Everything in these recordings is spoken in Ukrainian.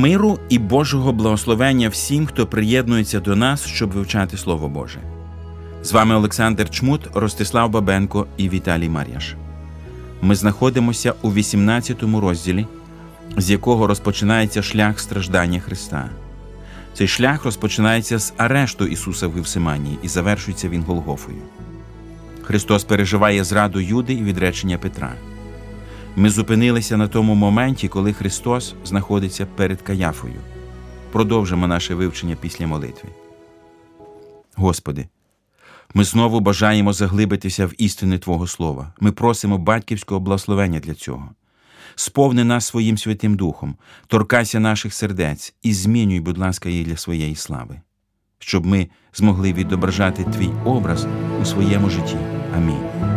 Миру і Божого благословення всім, хто приєднується до нас, щоб вивчати Слово Боже. З вами Олександр Чмут, Ростислав Бабенко і Віталій Мар'яш. Ми знаходимося у 18 розділі, з якого розпочинається шлях страждання Христа. Цей шлях розпочинається з арешту Ісуса в Гевсиманії і завершується він Голгофою. Христос переживає зраду Юди і відречення Петра. Ми зупинилися на тому моменті, коли Христос знаходиться перед Каяфою. Продовжимо наше вивчення після молитви. Господи, ми знову бажаємо заглибитися в істини Твого Слова. Ми просимо батьківського благословення для цього. Сповни нас своїм Святим Духом, торкайся наших сердець і змінюй, будь ласка, її для своєї слави, щоб ми змогли відображати Твій образ у своєму житті. Амінь.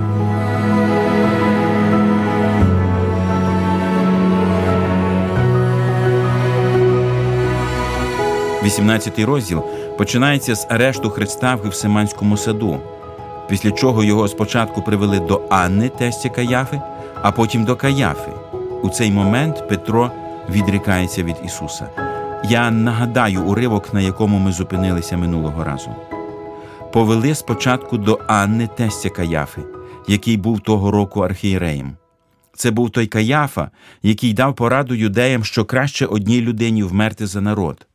18 розділ починається з арешту Христа в Гевсиманському саду, після чого його спочатку привели до Анни, тестя Каяфи, а потім до Каяфи. У цей момент Петро відрікається від Ісуса. Я нагадаю уривок, на якому ми зупинилися минулого разу. Повели спочатку до Анни тестя Каяфи, який був того року архієреєм. Це був той Каяфа, який дав пораду юдеям, що краще одній людині вмерти за народ.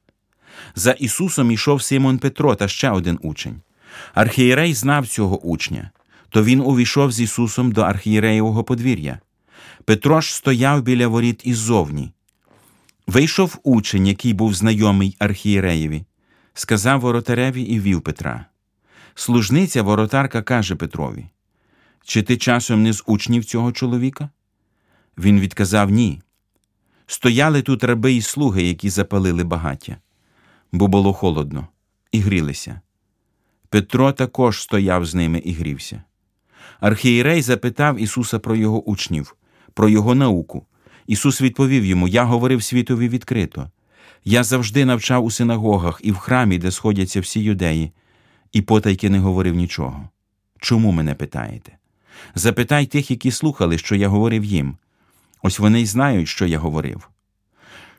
За Ісусом йшов Симон Петро та ще один учень. Архієрей знав цього учня, то він увійшов з Ісусом до архієреєвого подвір'я. Петро ж стояв біля воріт іззовні. Вийшов учень, який був знайомий архієреєві, сказав воротареві і вів Петра. Служниця воротарка каже Петрові: Чи ти часом не з учнів цього чоловіка? Він відказав ні. Стояли тут раби і слуги, які запалили багаття бо було холодно, і грілися. Петро також стояв з ними і грівся. Архієрей запитав Ісуса про його учнів, про його науку. Ісус відповів йому: Я говорив світові відкрито. Я завжди навчав у синагогах і в храмі, де сходяться всі юдеї, і потайки не говорив нічого. Чому мене питаєте? Запитай тих, які слухали, що я говорив їм. Ось вони й знають, що я говорив.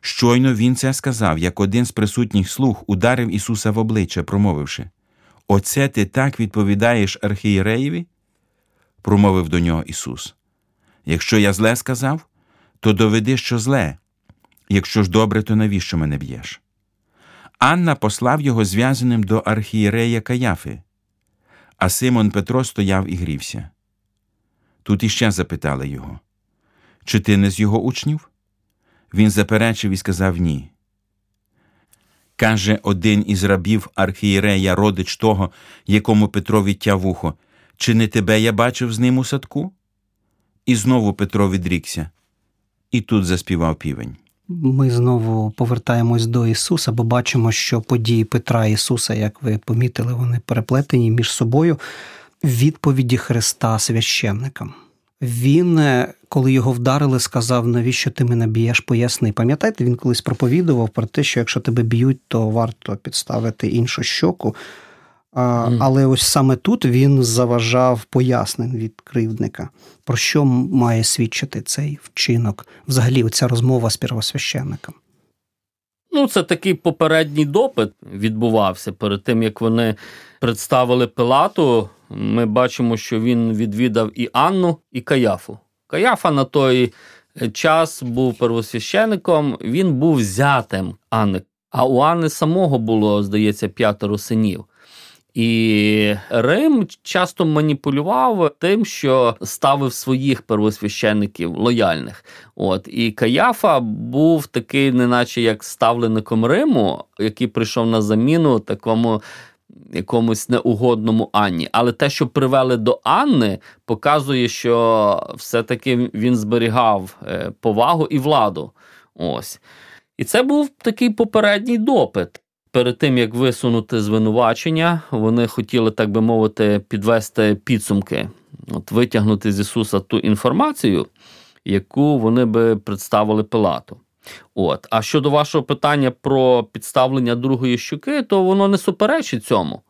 Щойно він це сказав, як один з присутніх слуг ударив Ісуса в обличчя, промовивши Оце ти так відповідаєш архієреєві? промовив до нього Ісус. Якщо я зле сказав, то доведи, що зле. Якщо ж добре, то навіщо мене б'єш? Анна послав його зв'язаним до архієрея Каяфи, а Симон Петро стояв і грівся. Тут іще запитали його Чи ти не з його учнів? Він заперечив і сказав ні. Каже один із рабів архієрея, родич того, якому Петро відтяв вухо, чи не тебе я бачив з ним у садку? І знову Петро відрікся, і тут заспівав півень. Ми знову повертаємось до Ісуса, бо бачимо, що події Петра і Ісуса, як ви помітили, вони переплетені між собою в відповіді Христа священникам. Він, е, коли його вдарили, сказав, навіщо ти мене б'єш, поясни. Пам'ятаєте, він колись проповідував про те, що якщо тебе б'ють, то варто підставити іншу щоку. Mm. Але ось саме тут він заважав пояснень від кривдника, про що має свідчити цей вчинок, взагалі, оця розмова з первосвященником. Ну, це такий попередній допит відбувався перед тим, як вони представили Пилату ми бачимо, що він відвідав і Анну, і Каяфу. Каяфа на той час був первосвященником, він був зятем Анни. А у Анни самого було, здається, п'ятеро синів. І Рим часто маніпулював тим, що ставив своїх первосвященників лояльних. От і Каяфа був такий, неначе як ставлеником Риму, який прийшов на заміну такому. Якомусь неугодному Анні. Але те, що привели до Анни, показує, що все-таки він зберігав е, повагу і владу. Ось. І це був такий попередній допит. Перед тим як висунути звинувачення, вони хотіли, так би мовити, підвести підсумки, от витягнути з Ісуса ту інформацію, яку вони би представили Пилату. От. А щодо вашого питання про підставлення другої щуки, то воно не суперечить цьому.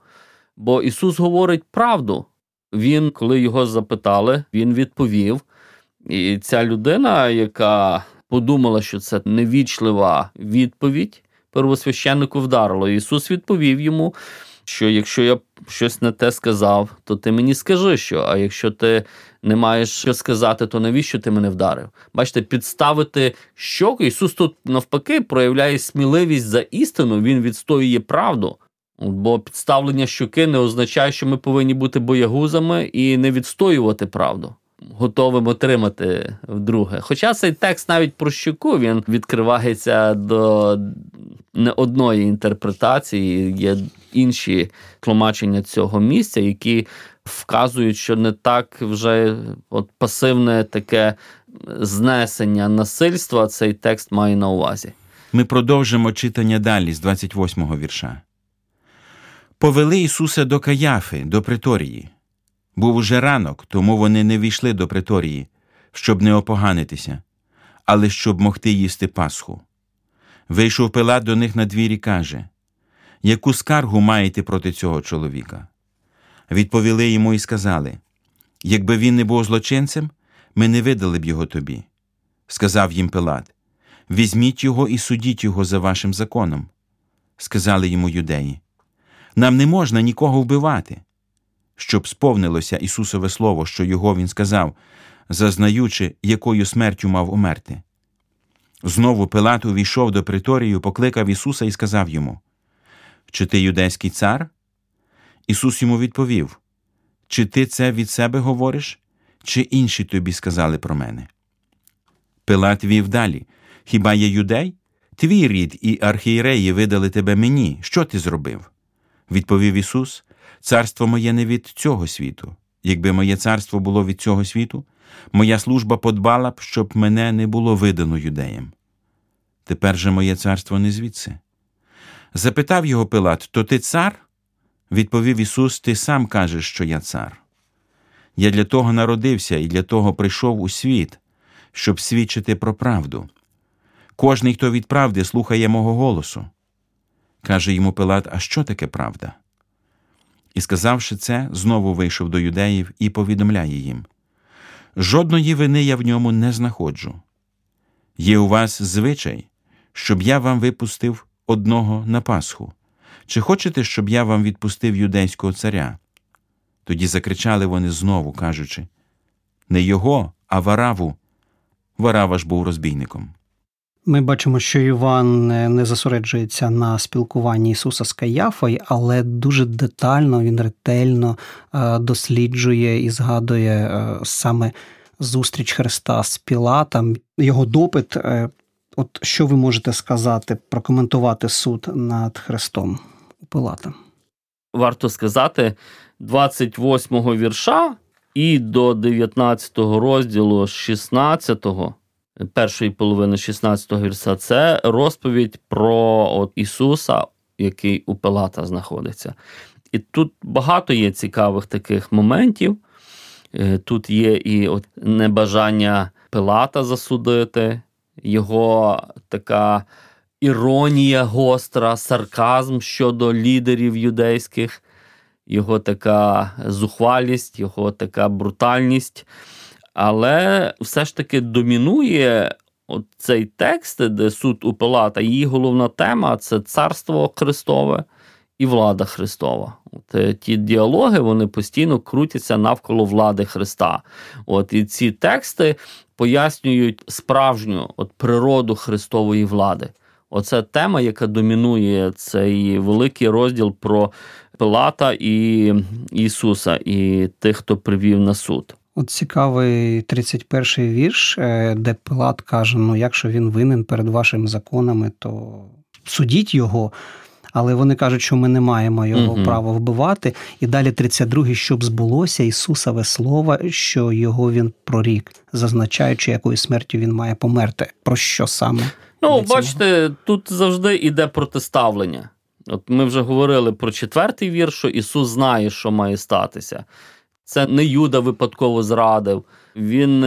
Бо Ісус говорить правду. Він, коли його запитали, він відповів. І ця людина, яка подумала, що це невічлива відповідь первосвященнику вдарило. Ісус відповів йому, що якщо я щось не те сказав, то ти мені скажи що. А якщо ти не маєш що сказати, то навіщо ти мене вдарив? Бачите, підставити щоку. Ісус тут навпаки проявляє сміливість за істину, Він відстоює правду. Бо підставлення щоки не означає, що ми повинні бути боягузами і не відстоювати правду готовим отримати вдруге. Хоча цей текст навіть про щуку він відкривається до не одної інтерпретації, є інші тлумачення цього місця, які вказують, що не так вже от пасивне таке знесення насильства цей текст має на увазі. Ми продовжимо читання далі з 28-го вірша. Повели Ісуса до Каяфи, до Приторії. Був уже ранок, тому вони не війшли до приторії, щоб не опоганитися, але щоб могти їсти Пасху. Вийшов Пилат до них на двір і каже Яку скаргу маєте проти цього чоловіка? Відповіли йому і сказали Якби він не був злочинцем, ми не видали б його тобі. Сказав їм Пилат Візьміть його і судіть його за вашим законом. Сказали йому юдеї. Нам не можна нікого вбивати щоб сповнилося Ісусове Слово, що його Він сказав, зазнаючи, якою смертю мав умерти. Знову Пилат увійшов до приторію, покликав Ісуса і сказав йому: Чи ти юдейський цар? Ісус йому відповів: Чи ти це від себе говориш, чи інші тобі сказали про мене? Пилат вів далі: Хіба є юдей? Твій рід і архієреї видали тебе мені. Що ти зробив? Відповів Ісус: Царство моє не від цього світу. Якби моє царство було від цього світу, моя служба подбала б, щоб мене не було видано юдеям. Тепер же моє царство не звідси. Запитав його Пилат То ти цар? Відповів Ісус: Ти сам кажеш, що я цар. Я для того народився і для того прийшов у світ, щоб свідчити про правду. Кожний, хто від правди слухає мого голосу. Каже йому Пилат: А що таке правда? І, сказавши це, знову вийшов до юдеїв і повідомляє їм: Жодної вини я в ньому не знаходжу. Є у вас звичай, щоб я вам випустив одного на Пасху. Чи хочете, щоб я вам відпустив юдейського царя? Тоді закричали вони знову, кажучи не його, а вараву. Варава ж був розбійником. Ми бачимо, що Іван не зосереджується на спілкуванні Ісуса з Каяфою, але дуже детально, він ретельно е, досліджує і згадує е, саме зустріч Христа з Пілатом, його допит. Е, от що ви можете сказати, прокоментувати суд над Христом у Пилата? Варто сказати, 28-го вірша і до 19-го розділу 16-го першої половини 16-го вірса це розповідь про от Ісуса, який у Пилата знаходиться. І тут багато є цікавих таких моментів. Е, тут є і от небажання Пилата засудити, його така іронія гостра, сарказм щодо лідерів юдейських, його така зухвалість, його така брутальність. Але все ж таки домінує цей текст, де суд у Пилата, її головна тема це царство Христове і влада Христова. От е, Ті діалоги вони постійно крутяться навколо влади Христа. От І ці тексти пояснюють справжню от природу Христової влади. Оце тема, яка домінує цей великий розділ про Пилата і Ісуса, і тих, хто привів на суд. От цікавий 31-й вірш, е, де Пилат каже: ну, якщо він винен перед вашими законами, то судіть його. Але вони кажуть, що ми не маємо його угу. права вбивати. І далі 32-й, щоб збулося Ісусове слово, що його він прорік, зазначаючи, якою смертю він має померти. Про що саме? Ну, бачите, тут завжди йде протиставлення. От ми вже говорили про четвертий вірш, що Ісус знає, що має статися. Це не Юда випадково зрадив. Він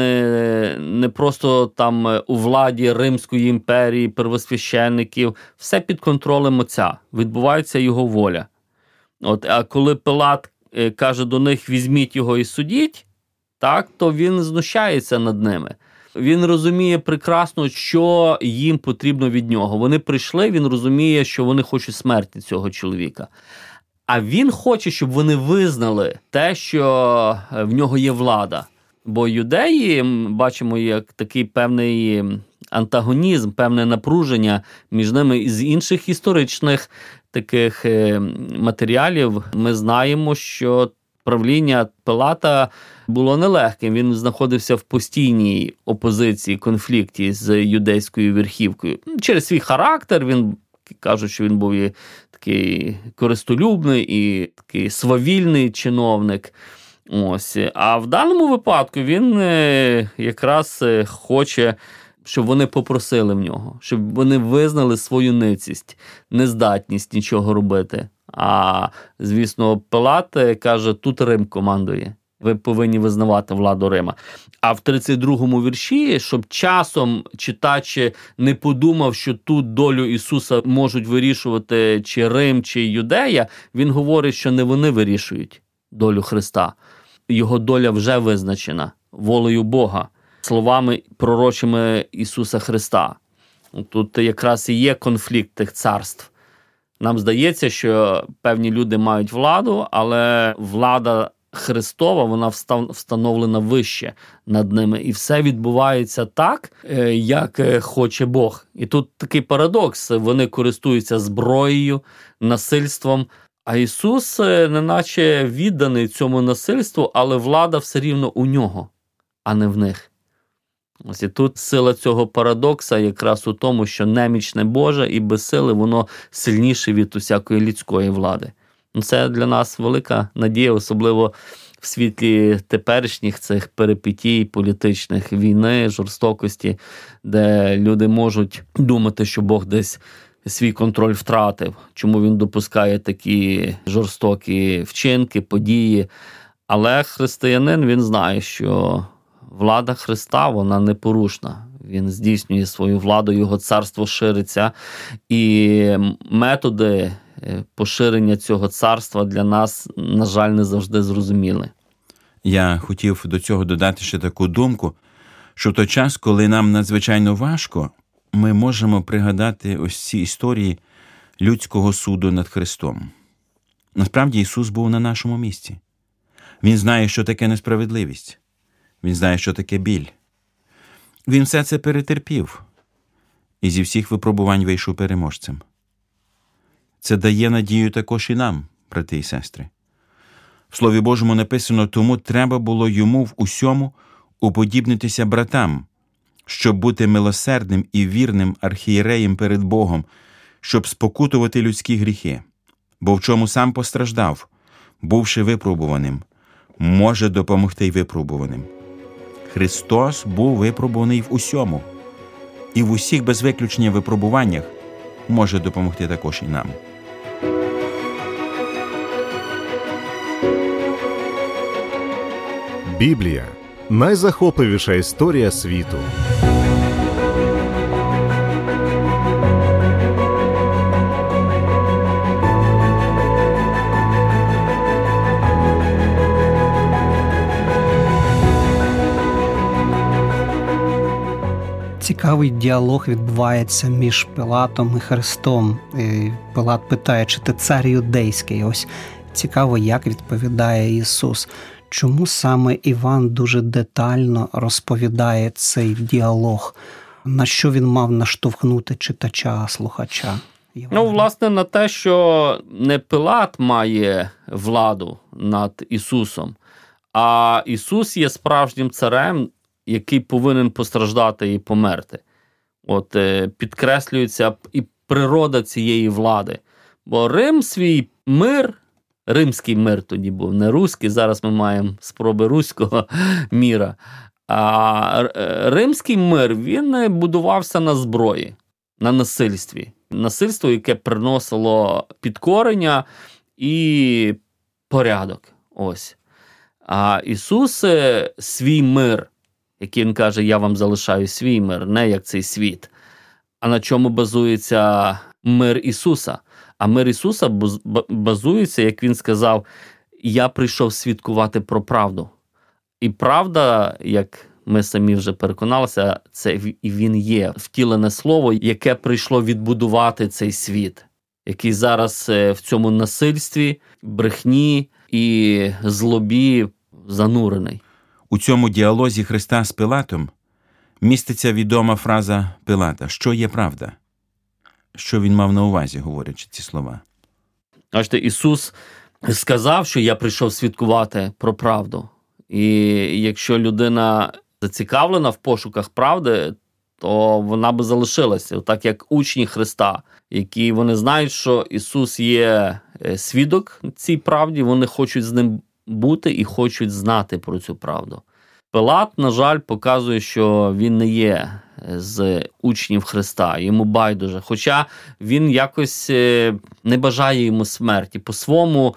не просто там у владі Римської імперії, первосвященників, все під контролем отця. Відбувається його воля. От, А коли Пилат е, каже до них: візьміть його і судіть, так, то він знущається над ними. Він розуміє прекрасно, що їм потрібно від нього. Вони прийшли, він розуміє, що вони хочуть смерті цього чоловіка. А він хоче, щоб вони визнали те, що е, в нього є влада. Бо юдеї бачимо як такий певний антагонізм, певне напруження між ними і з інших історичних таких е, матеріалів. Ми знаємо, що правління Пилата було нелегким. Він знаходився в постійній опозиції конфлікті з юдейською верхівкою. Через свій характер він кажуть, що він був і такий користолюбний і такий свавільний чиновник. Ось. А в даному випадку він е, якраз е, хоче. Щоб вони попросили в нього, щоб вони визнали свою ницість, нездатність нічого робити. А звісно, Пилат е, каже: тут Рим командує. Ви повинні визнавати владу Рима. А в 32-му вірші, щоб часом читач не подумав, що тут долю Ісуса можуть вирішувати чи Рим, чи Юдея, він говорить, що не вони вирішують долю Христа. Його доля вже визначена волею Бога, словами пророчими Ісуса Христа. Тут якраз і є конфлікт тих царств. Нам здається, що певні люди мають владу, але влада Христова вона встановлена вище над ними, і все відбувається так, е, як е, хоче Бог. І тут такий парадокс: вони користуються зброєю, насильством. А Ісус, е, неначе відданий цьому насильству, але влада все рівно у нього, а не в них. Ось і тут сила цього парадокса якраз у тому, що немічне Боже і без сили воно сильніше від усякої людської влади. Ну, це для нас велика надія, особливо в світлі теперішніх цих перипетій політичних війни, жорстокості, де люди можуть думати, що Бог десь. Свій контроль втратив, чому він допускає такі жорстокі вчинки, події. Але християнин він знає, що влада Христа вона непорушна. Він здійснює свою владу, його царство шириться, і методи поширення цього царства для нас, на жаль, не завжди зрозуміли. Я хотів до цього додати ще таку думку, що в той час, коли нам надзвичайно важко, ми можемо пригадати ось ці історії людського суду над Христом. Насправді Ісус був на нашому місці. Він знає, що таке несправедливість. Він знає, що таке біль. Він все це перетерпів і зі всіх випробувань вийшов переможцем. Це дає надію також і нам, брати і сестри. В Слові Божому написано, тому треба було йому в усьому уподібнитися братам, щоб бути милосердним і вірним архієреєм перед Богом, щоб спокутувати людські гріхи, бо в чому сам постраждав, бувши випробуваним, може допомогти й випробуваним. Христос був випробуваний в усьому, і в усіх без виключення випробуваннях може допомогти також і нам. Біблія найзахопливіша історія світу. Цікавий діалог відбувається між Пилатом і Христом. І Пилат питає, чи ти цар юдейський? Ось цікаво, як відповідає Ісус. Чому саме Іван дуже детально розповідає цей діалог? На що він мав наштовхнути читача, слухача? Ну, власне, на те, що не Пилат має владу над Ісусом, а Ісус є справжнім царем, який повинен постраждати і померти. От е, підкреслюється і природа цієї влади. Бо Рим свій мир, римський мир тоді був, не руський. Зараз ми маємо спроби руського міра. А е, римський мир він будувався на зброї, на насильстві. Насильство, яке приносило підкорення і порядок. Ось. А Ісус е, свій мир, який Він каже, я вам залишаю свій мир, не як цей світ. А на чому базується мир Ісуса? А мир Ісуса базується, як Він сказав, я прийшов свідкувати про правду. І правда, як ми самі вже переконалися, це він є втілене слово, яке прийшло відбудувати цей світ, який зараз е, в цьому насильстві, брехні і злобі занурений. У цьому діалозі Христа з Пилатом міститься відома фраза Пилата, що є правда, що він мав на увазі, говорячи ці слова. Бачите, Ісус сказав, що я прийшов свідкувати про правду. І якщо людина зацікавлена в пошуках правди, то вона би залишилася, так як учні Христа, які вони знають, що Ісус є е, свідок цій правді, вони хочуть з ним бути і хочуть знати про цю правду. Пилат, на жаль, показує, що він не є з учнів Христа, йому байдуже. Хоча він якось е, не бажає йому смерті, по-своєму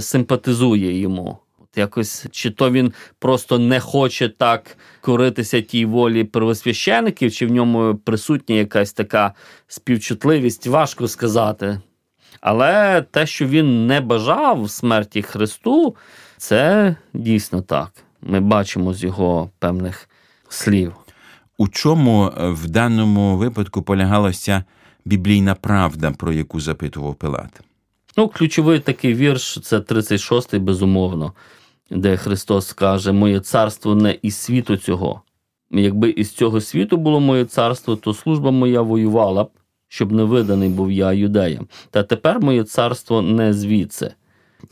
симпатизує йому. Якось чи то він просто не хоче так коритися тій волі первосвящеників, чи в ньому присутня якась така співчутливість, важко сказати. Але те, що він не бажав смерті Христу, це дійсно так. Ми бачимо з його певних слів. У чому в даному випадку полягалася біблійна правда, про яку запитував Пилат? Ну, ключовий такий вірш це 36-й, безумовно де Христос каже: Моє царство не із світу цього. Якби із цього світу було моє царство, то служба моя воювала б, щоб не виданий був я юдеям. Та тепер моє царство не звідси.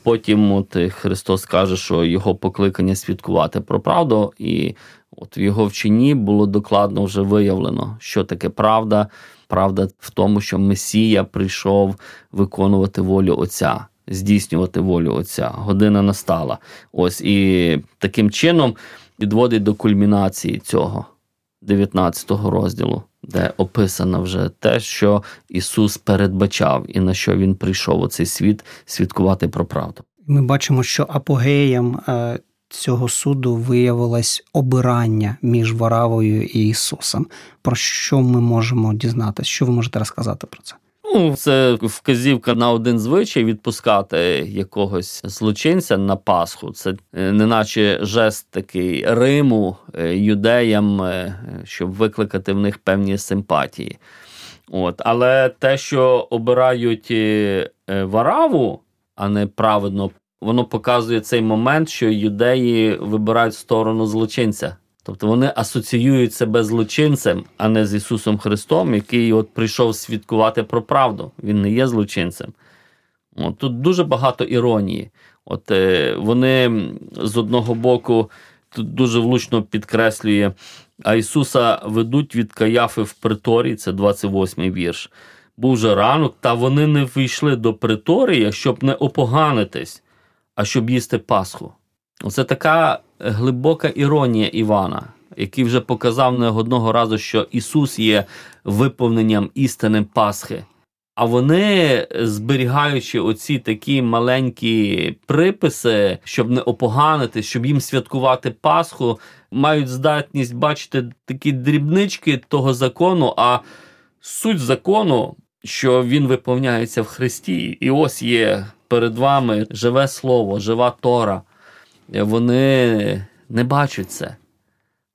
Потім от Христос каже, що його покликання свідкувати про правду, і от в його вченні було докладно вже виявлено, що таке правда. Правда в тому, що Месія прийшов виконувати волю Отця здійснювати волю Отця. Година настала. Ось і таким чином підводить до кульмінації цього 19 розділу, де описано вже те, що Ісус передбачав і на що Він прийшов у цей світ свідкувати про правду. Ми бачимо, що апогеєм е, цього суду виявилось обирання між Варавою і Ісусом. Про що ми можемо дізнатися? Що ви можете розказати про це? Ну, це вказівка на один звичай відпускати якогось злочинця на Пасху. Це е, неначе жест такий Риму е, юдеям, е, щоб викликати в них певні симпатії. От. Але те, що обирають вараву, а не праведно, воно показує цей момент, що юдеї вибирають сторону злочинця. Тобто вони асоціюють себе злочинцем, а не з Ісусом Христом, який от прийшов свідкувати про правду. Він не є злочинцем. От, Тут дуже багато іронії. От е, Вони з одного боку тут дуже влучно підкреслює, а Ісуса ведуть від Каяфи в приторі, це 28-й вірш. Був же ранок, та вони не вийшли до приторія, щоб не опоганитись, а щоб їсти Пасху. Оце така глибока іронія Івана, який вже показав не одного разу, що Ісус є виповненням істини Пасхи. А вони, зберігаючи оці такі маленькі приписи, щоб не опоганити, щоб їм святкувати Пасху, мають здатність бачити такі дрібнички того закону. А суть закону, що він виповняється в Христі, і ось є перед вами живе слово, жива Тора вони не бачать це.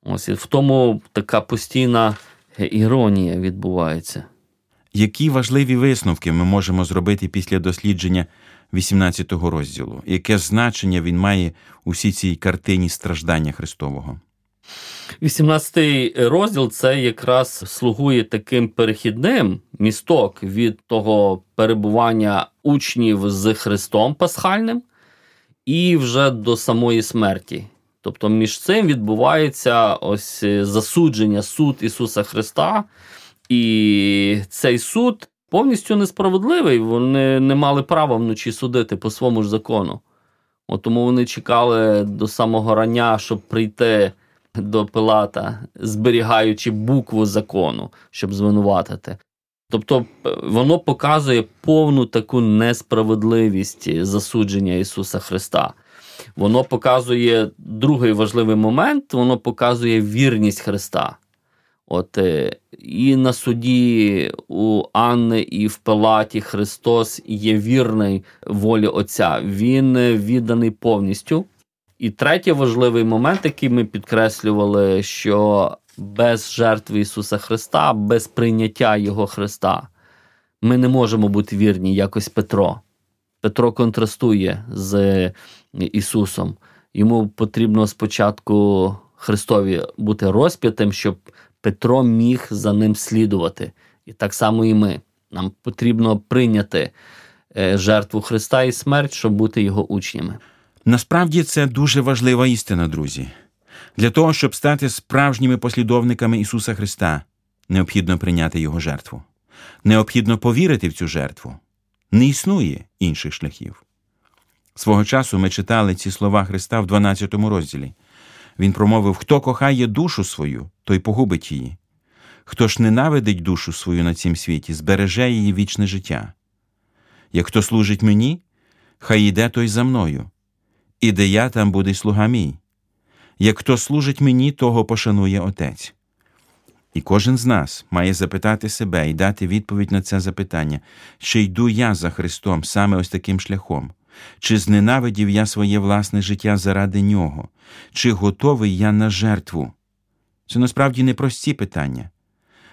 Ось в тому така постійна іронія відбувається. Які важливі висновки ми можемо зробити після дослідження 18-го розділу? Яке значення він має у всій цій картині страждання Христового? 18 розділ це якраз слугує таким перехідним місток від того перебування учнів з Христом Пасхальним і вже до самої смерті. Тобто між цим відбувається ось засудження суд Ісуса Христа, і цей суд повністю несправедливий. Вони не мали права вночі судити по своєму ж закону. От Тому вони чекали до самого рання, щоб прийти до Пилата, зберігаючи букву закону, щоб звинуватити. Тобто воно показує повну таку несправедливість засудження Ісуса Христа. Воно показує другий важливий момент, воно показує вірність Христа. От е, І на суді у Анни і в Пилаті Христос є вірний волі Отця. Він відданий повністю. І третій важливий момент, який ми підкреслювали, що без жертви Ісуса Христа, без прийняття Його Христа, ми не можемо бути вірні, якось Петро. Петро контрастує з Ісусом. Йому потрібно спочатку Христові бути розп'ятим, щоб Петро міг за ним слідувати. І так само і ми. Нам потрібно прийняти е, жертву Христа і смерть, щоб бути його учнями. Насправді це дуже важлива істина, друзі. Для того, щоб стати справжніми послідовниками Ісуса Христа, необхідно прийняти Його жертву. Необхідно повірити в цю жертву. Не існує інших шляхів. Свого часу ми читали ці слова Христа в 12 розділі. Він промовив: Хто кохає душу свою, той погубить її. Хто ж ненавидить душу свою на цім світі, збереже її вічне життя. Як хто служить мені, хай іде той за мною, і де я там буде слуга мій. Як хто служить мені, того пошанує Отець. І кожен з нас має запитати себе і дати відповідь на це запитання, чи йду я за Христом саме ось таким шляхом, чи зненавидів я своє власне життя заради нього, чи готовий я на жертву? Це насправді непрості питання.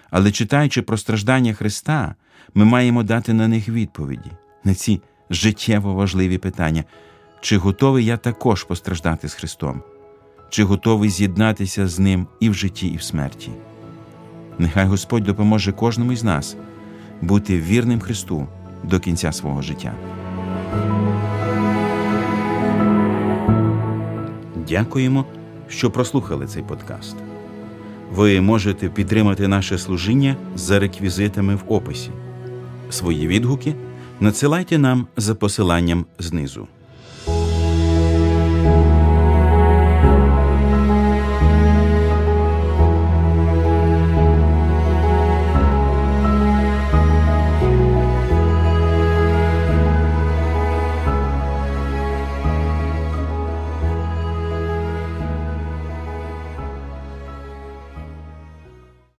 Але читаючи про страждання Христа, ми маємо дати на них відповіді, на ці життєво важливі питання, чи готовий я також постраждати з Христом, чи готовий з'єднатися з Ним і в житті, і в смерті. Нехай Господь допоможе кожному із нас бути вірним Христу до кінця свого життя. Дякуємо, що прослухали цей подкаст. Ви можете підтримати наше служіння за реквізитами в описі. Свої відгуки надсилайте нам за посиланням знизу.